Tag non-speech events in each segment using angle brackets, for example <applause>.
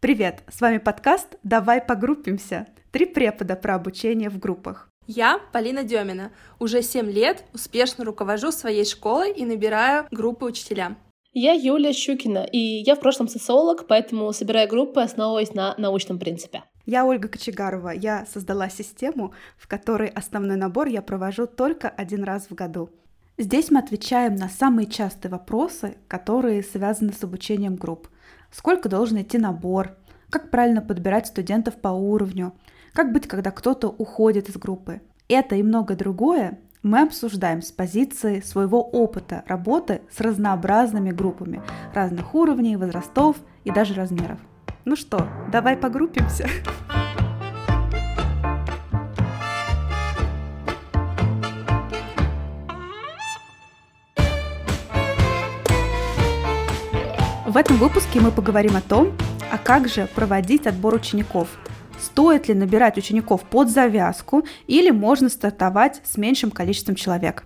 Привет, с вами подкаст «Давай погруппимся». Три препода про обучение в группах. Я Полина Демина. Уже 7 лет успешно руковожу своей школой и набираю группы учителя. Я Юлия Щукина, и я в прошлом социолог, поэтому собираю группы, основываясь на научном принципе. Я Ольга Кочегарова. Я создала систему, в которой основной набор я провожу только один раз в году. Здесь мы отвечаем на самые частые вопросы, которые связаны с обучением групп – сколько должен идти набор, как правильно подбирать студентов по уровню, как быть, когда кто-то уходит из группы. Это и многое другое мы обсуждаем с позиции своего опыта работы с разнообразными группами разных уровней, возрастов и даже размеров. Ну что, давай погруппимся. В этом выпуске мы поговорим о том, а как же проводить отбор учеников. Стоит ли набирать учеников под завязку или можно стартовать с меньшим количеством человек?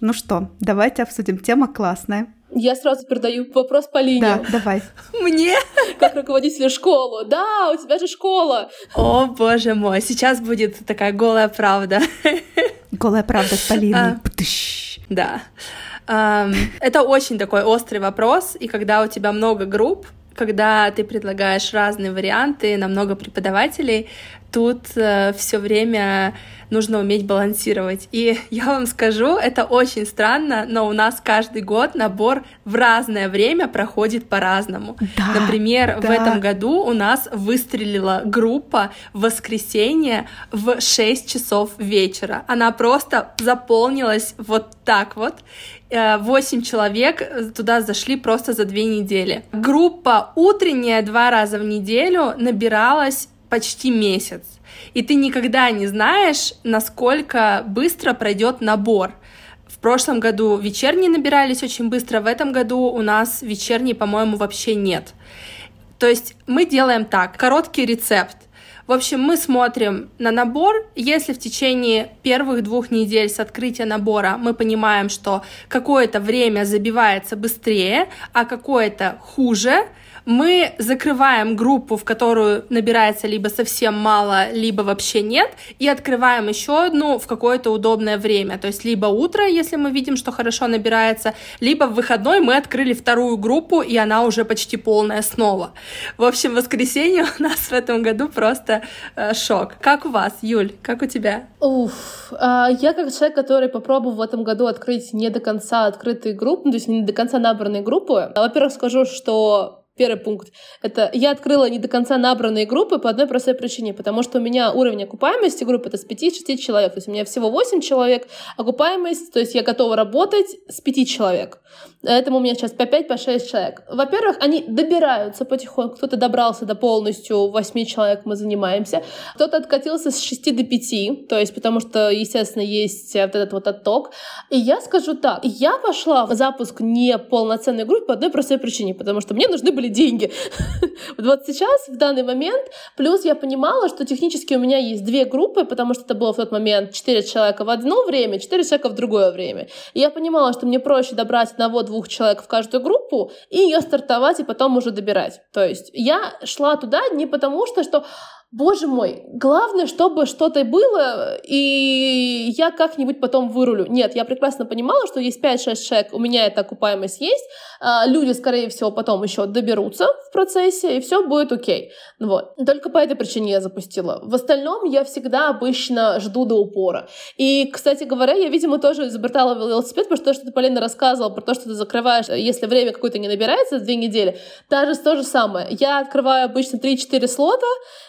Ну что, давайте обсудим. Тема классная. Я сразу передаю вопрос Полине. Да, давай. <laughs> Мне? Как руководителю школы. Да, у тебя же школа. О, боже мой, сейчас будет такая голая правда. Голая правда с Полиной. А, да. Это очень такой острый вопрос, и когда у тебя много групп, когда ты предлагаешь разные варианты на много преподавателей, тут э, все время нужно уметь балансировать. И <laughs> я вам скажу, это очень странно, но у нас каждый год набор в разное время проходит по-разному. Да, Например, да. в этом году у нас выстрелила группа в воскресенье в 6 часов вечера. Она просто заполнилась вот так вот. 8 человек туда зашли просто за две недели. Группа утренняя два раза в неделю набиралась почти месяц. И ты никогда не знаешь, насколько быстро пройдет набор. В прошлом году вечерние набирались очень быстро, в этом году у нас вечерние, по-моему, вообще нет. То есть мы делаем так, короткий рецепт. В общем, мы смотрим на набор. Если в течение первых двух недель с открытия набора мы понимаем, что какое-то время забивается быстрее, а какое-то хуже, мы закрываем группу, в которую набирается либо совсем мало, либо вообще нет, и открываем еще одну в какое-то удобное время. То есть либо утро, если мы видим, что хорошо набирается, либо в выходной мы открыли вторую группу, и она уже почти полная снова. В общем, воскресенье у нас в этом году просто э, шок. Как у вас, Юль? Как у тебя? Уф, а, я как человек, который попробовал в этом году открыть не до конца открытые группы, ну, то есть не до конца набранные группы. Во-первых, скажу, что Первый пункт — это я открыла не до конца набранные группы по одной простой причине, потому что у меня уровень окупаемости группы — это с 5-6 человек. То есть у меня всего 8 человек, окупаемость, то есть я готова работать с 5 человек. Поэтому у меня сейчас по 5, по 6 человек. Во-первых, они добираются потихоньку. Кто-то добрался до полностью 8 человек мы занимаемся. Кто-то откатился с 6 до 5, то есть потому что, естественно, есть вот этот вот отток. И я скажу так, я пошла в запуск не полноценной группы по одной простой причине, потому что мне нужны были были деньги. <laughs> вот сейчас, в данный момент, плюс я понимала, что технически у меня есть две группы, потому что это было в тот момент 4 человека в одно время, 4 человека в другое время. И я понимала, что мне проще добрать одного-двух человек в каждую группу и ее стартовать, и потом уже добирать. То есть я шла туда не потому, что, что боже мой, главное, чтобы что-то было, и я как-нибудь потом вырулю. Нет, я прекрасно понимала, что есть 5-6 человек, у меня эта окупаемость есть, а, люди, скорее всего, потом еще доберутся в процессе, и все будет окей. Вот. Только по этой причине я запустила. В остальном я всегда обычно жду до упора. И, кстати говоря, я, видимо, тоже изобретала велосипед, потому что, что ты, Полина, рассказывала про то, что ты закрываешь, если время какое-то не набирается, две недели, даже то же самое. Я открываю обычно 3-4 слота,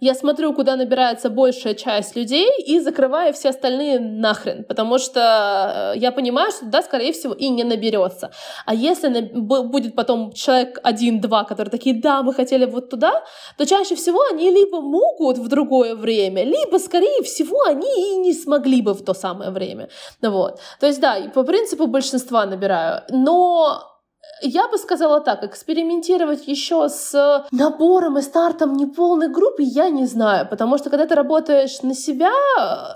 я смотрю, куда набирается большая часть людей и закрываю все остальные нахрен, потому что э, я понимаю, что да, скорее всего, и не наберется. А если будет потом человек один-два, которые такие, да, мы хотели вот туда, то чаще всего они либо могут в другое время, либо, скорее всего, они и не смогли бы в то самое время. Вот. То есть, да, по принципу большинства набираю. Но Я бы сказала так, экспериментировать еще с набором и стартом неполной группы я не знаю, потому что когда ты работаешь на себя,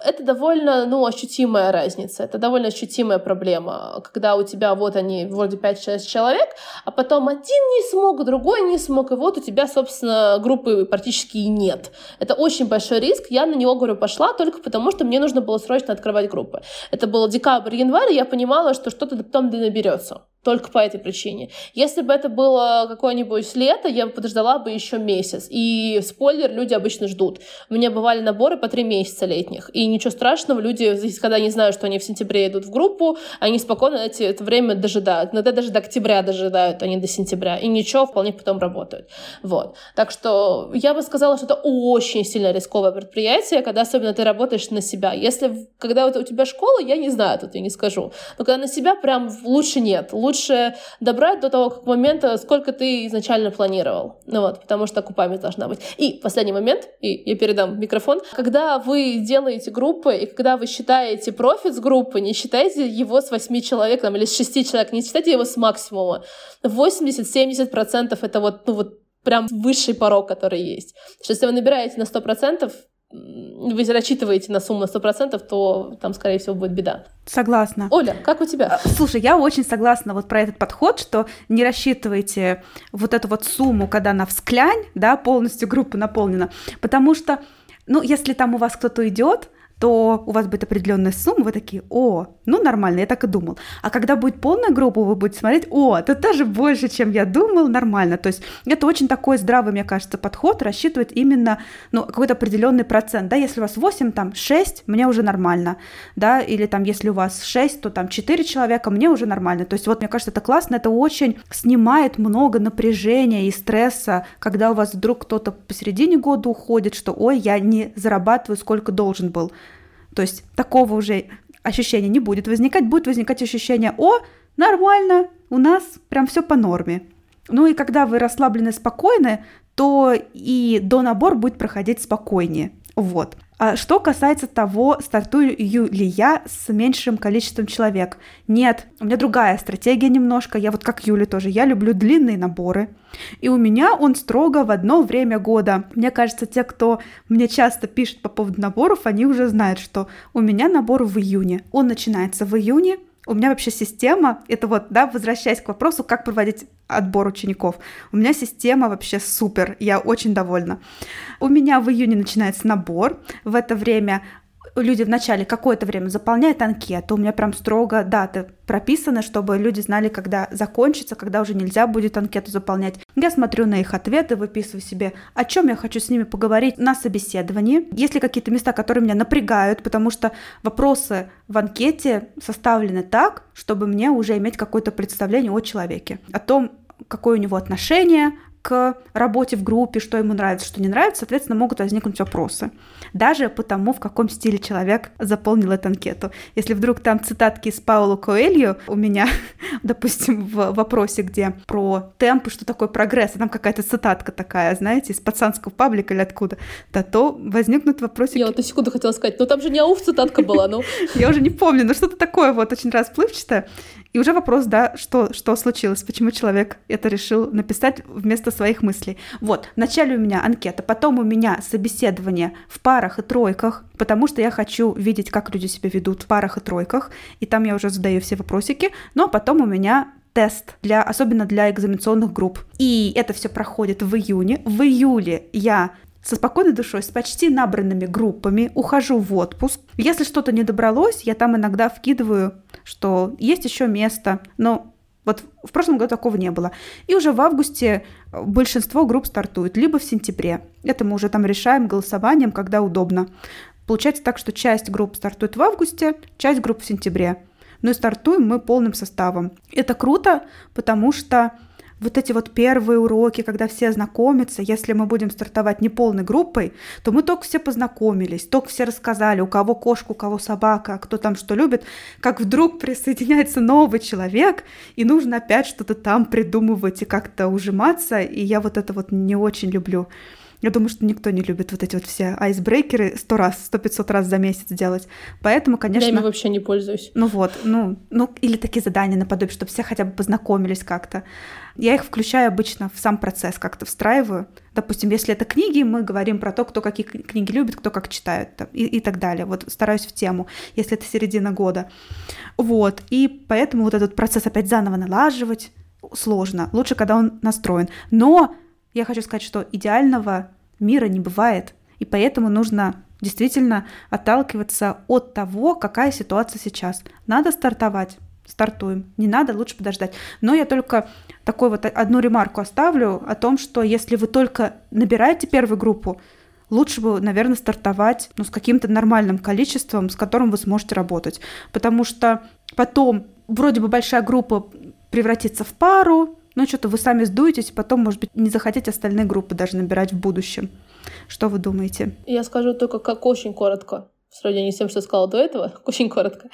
это довольно, ну, ощутимая разница, это довольно ощутимая проблема, когда у тебя вот они вроде 5-6 человек, а потом один не смог, другой не смог, и вот у тебя, собственно, группы практически и нет. Это очень большой риск, я на него, говорю, пошла только потому, что мне нужно было срочно открывать группы. Это был декабрь-январь, я понимала, что что-то потом наберется только по этой причине. Если бы это было какое-нибудь лето, я бы подождала бы еще месяц. И спойлер, люди обычно ждут. У меня бывали наборы по три месяца летних. И ничего страшного, люди, когда не знают, что они в сентябре идут в группу, они спокойно эти, это время дожидают. Иногда даже до октября дожидают, а не до сентября. И ничего, вполне потом работают. Вот. Так что я бы сказала, что это очень сильно рисковое предприятие, когда особенно ты работаешь на себя. Если, когда у тебя школа, я не знаю, тут я не скажу. Но когда на себя, прям лучше нет. Лучше лучше добрать до того момента, сколько ты изначально планировал. Ну вот, потому что окупаемость должна быть. И последний момент, и я передам микрофон. Когда вы делаете группы, и когда вы считаете профит с группы, не считайте его с 8 человек там, или с 6 человек, не считайте его с максимума. 80-70% это вот, ну вот прям высший порог, который есть. Что если вы набираете на 100%, вы рассчитываете на сумму на 100%, то там, скорее всего, будет беда. Согласна. Оля, как у тебя? А, слушай, я очень согласна вот про этот подход, что не рассчитывайте вот эту вот сумму, когда она всклянь, да, полностью группа наполнена, потому что, ну, если там у вас кто-то идет, то у вас будет определенная сумма, вы такие, о, ну нормально, я так и думал. А когда будет полная группа, вы будете смотреть, о, это даже больше, чем я думал, нормально. То есть это очень такой здравый, мне кажется, подход, рассчитывать именно ну, какой-то определенный процент. Да, если у вас 8, там 6, мне уже нормально. Да, или там если у вас 6, то там 4 человека, мне уже нормально. То есть вот мне кажется, это классно, это очень снимает много напряжения и стресса, когда у вас вдруг кто-то посередине года уходит, что ой, я не зарабатываю, сколько должен был. То есть такого уже ощущения не будет возникать, будет возникать ощущение «О, нормально, у нас прям все по норме». Ну и когда вы расслаблены, спокойны, то и до набор будет проходить спокойнее. Вот. А что касается того, стартую ли я с меньшим количеством человек. Нет, у меня другая стратегия немножко. Я вот как Юля тоже, я люблю длинные наборы. И у меня он строго в одно время года. Мне кажется, те, кто мне часто пишет по поводу наборов, они уже знают, что у меня набор в июне. Он начинается в июне, у меня вообще система, это вот, да, возвращаясь к вопросу, как проводить отбор учеников. У меня система вообще супер, я очень довольна. У меня в июне начинается набор, в это время люди вначале какое-то время заполняют анкету, у меня прям строго даты прописаны, чтобы люди знали, когда закончится, когда уже нельзя будет анкету заполнять. Я смотрю на их ответы, выписываю себе, о чем я хочу с ними поговорить на собеседовании. Есть ли какие-то места, которые меня напрягают, потому что вопросы в анкете составлены так, чтобы мне уже иметь какое-то представление о человеке, о том, какое у него отношение, к работе в группе, что ему нравится, что не нравится, соответственно, могут возникнуть вопросы. Даже по тому, в каком стиле человек заполнил эту анкету. Если вдруг там цитатки из Паула Коэлью у меня, <laughs> допустим, в вопросе, где про темп и что такое прогресс, а там какая-то цитатка такая, знаете, из пацанского паблика или откуда, то, то возникнут вопросы. Я вот на секунду хотела сказать, но там же не ауф цитатка была, ну. <laughs> Я уже не помню, но что-то такое вот очень расплывчатое. И уже вопрос, да, что, что случилось, почему человек это решил написать вместо своих мыслей. Вот, вначале у меня анкета, потом у меня собеседование в парах и тройках, потому что я хочу видеть, как люди себя ведут в парах и тройках, и там я уже задаю все вопросики, но потом у меня тест, для, особенно для экзаменационных групп. И это все проходит в июне. В июле я со спокойной душой, с почти набранными группами, ухожу в отпуск. Если что-то не добралось, я там иногда вкидываю, что есть еще место, но вот в прошлом году такого не было. И уже в августе большинство групп стартует, либо в сентябре. Это мы уже там решаем голосованием, когда удобно. Получается так, что часть групп стартует в августе, часть групп в сентябре. Ну и стартуем мы полным составом. Это круто, потому что вот эти вот первые уроки, когда все знакомятся, если мы будем стартовать не полной группой, то мы только все познакомились, только все рассказали, у кого кошка, у кого собака, а кто там что любит, как вдруг присоединяется новый человек, и нужно опять что-то там придумывать и как-то ужиматься, и я вот это вот не очень люблю. Я думаю, что никто не любит вот эти вот все айсбрейкеры сто раз, сто пятьсот раз за месяц делать. Поэтому, конечно... Я ими вообще не пользуюсь. Ну вот, ну, ну или такие задания наподобие, чтобы все хотя бы познакомились как-то. Я их включаю обычно в сам процесс, как-то встраиваю. Допустим, если это книги, мы говорим про то, кто какие книги любит, кто как читает там, и, и так далее. Вот стараюсь в тему, если это середина года. Вот, и поэтому вот этот процесс опять заново налаживать сложно. Лучше, когда он настроен. Но я хочу сказать, что идеального мира не бывает. И поэтому нужно действительно отталкиваться от того, какая ситуация сейчас. Надо стартовать стартуем. Не надо, лучше подождать. Но я только такой вот одну ремарку оставлю о том, что если вы только набираете первую группу, лучше бы, наверное, стартовать ну, с каким-то нормальным количеством, с которым вы сможете работать. Потому что потом вроде бы большая группа превратится в пару, но что-то вы сами сдуетесь, потом, может быть, не захотите остальные группы даже набирать в будущем. Что вы думаете? Я скажу только как очень коротко в сравнении с тем, что я сказала до этого, <laughs> очень коротко.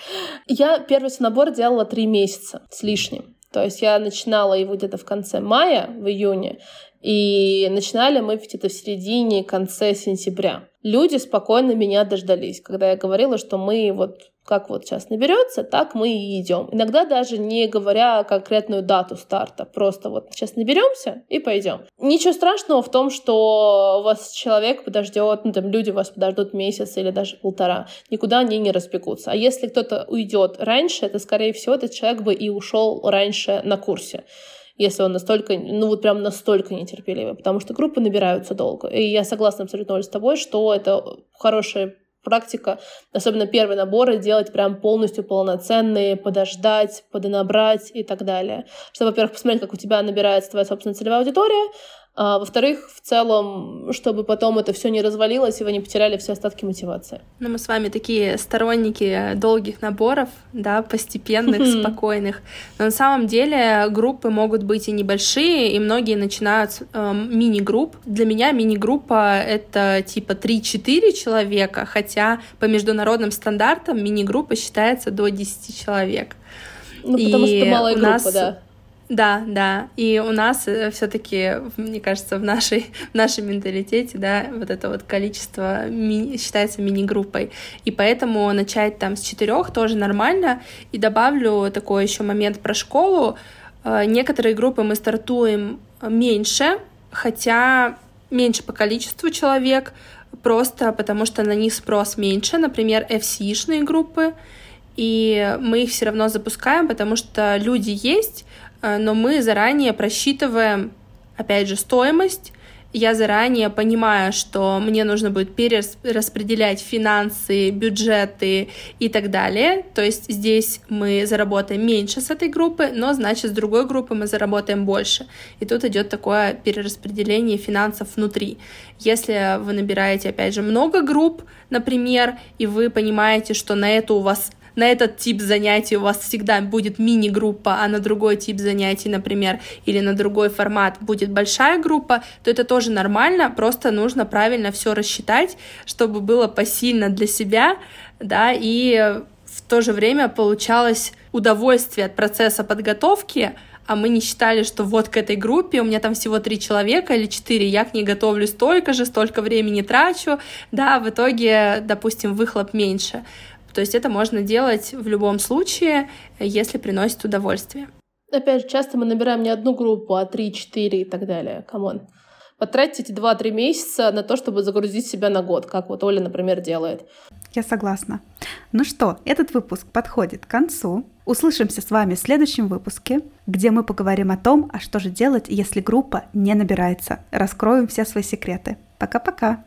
Я первый набор делала три месяца с лишним. То есть я начинала его где-то в конце мая, в июне, и начинали мы где-то в середине, конце сентября. Люди спокойно меня дождались, когда я говорила, что мы вот как вот сейчас наберется, так мы и идем. Иногда даже не говоря конкретную дату старта, просто вот сейчас наберемся и пойдем. Ничего страшного в том, что вас человек подождет, ну там люди вас подождут месяц или даже полтора, никуда они не распекутся. А если кто-то уйдет раньше, это скорее всего этот человек бы и ушел раньше на курсе если он настолько, ну вот прям настолько нетерпеливый, потому что группы набираются долго. И я согласна абсолютно с тобой, что это хорошая практика, особенно первые наборы, делать прям полностью полноценные, подождать, подонабрать и так далее. Чтобы, во-первых, посмотреть, как у тебя набирается твоя собственная целевая аудитория, а, во-вторых, в целом, чтобы потом это все не развалилось, и вы не потеряли все остатки мотивации. Ну, мы с вами такие сторонники долгих наборов, да, постепенных, спокойных. Но на самом деле группы могут быть и небольшие, и многие начинают с э, мини-групп. Для меня мини-группа — это типа 3-4 человека, хотя по международным стандартам мини-группа считается до 10 человек. Ну, потому и что малая группа, нас... да. Да, да. И у нас э, все-таки, мне кажется, в нашей, в нашем менталитете, да, вот это вот количество ми- считается мини-группой. И поэтому начать там с четырех тоже нормально. И добавлю такой еще момент про школу. Э, некоторые группы мы стартуем меньше, хотя меньше по количеству человек, просто потому что на них спрос меньше. Например, FC-шные группы, и мы их все равно запускаем, потому что люди есть, но мы заранее просчитываем, опять же, стоимость. Я заранее понимаю, что мне нужно будет перераспределять финансы, бюджеты и так далее. То есть здесь мы заработаем меньше с этой группы, но значит с другой группы мы заработаем больше. И тут идет такое перераспределение финансов внутри. Если вы набираете, опять же, много групп, например, и вы понимаете, что на это у вас на этот тип занятий у вас всегда будет мини-группа, а на другой тип занятий, например, или на другой формат будет большая группа, то это тоже нормально, просто нужно правильно все рассчитать, чтобы было посильно для себя, да, и в то же время получалось удовольствие от процесса подготовки, а мы не считали, что вот к этой группе у меня там всего три человека или четыре, я к ней готовлю столько же, столько времени трачу, да, в итоге, допустим, выхлоп меньше. То есть это можно делать в любом случае, если приносит удовольствие. Опять же, часто мы набираем не одну группу, а три, четыре и так далее. Come on. Потратьте эти два-три месяца на то, чтобы загрузить себя на год, как вот Оля, например, делает. Я согласна. Ну что, этот выпуск подходит к концу. Услышимся с вами в следующем выпуске, где мы поговорим о том, а что же делать, если группа не набирается. Раскроем все свои секреты. Пока-пока!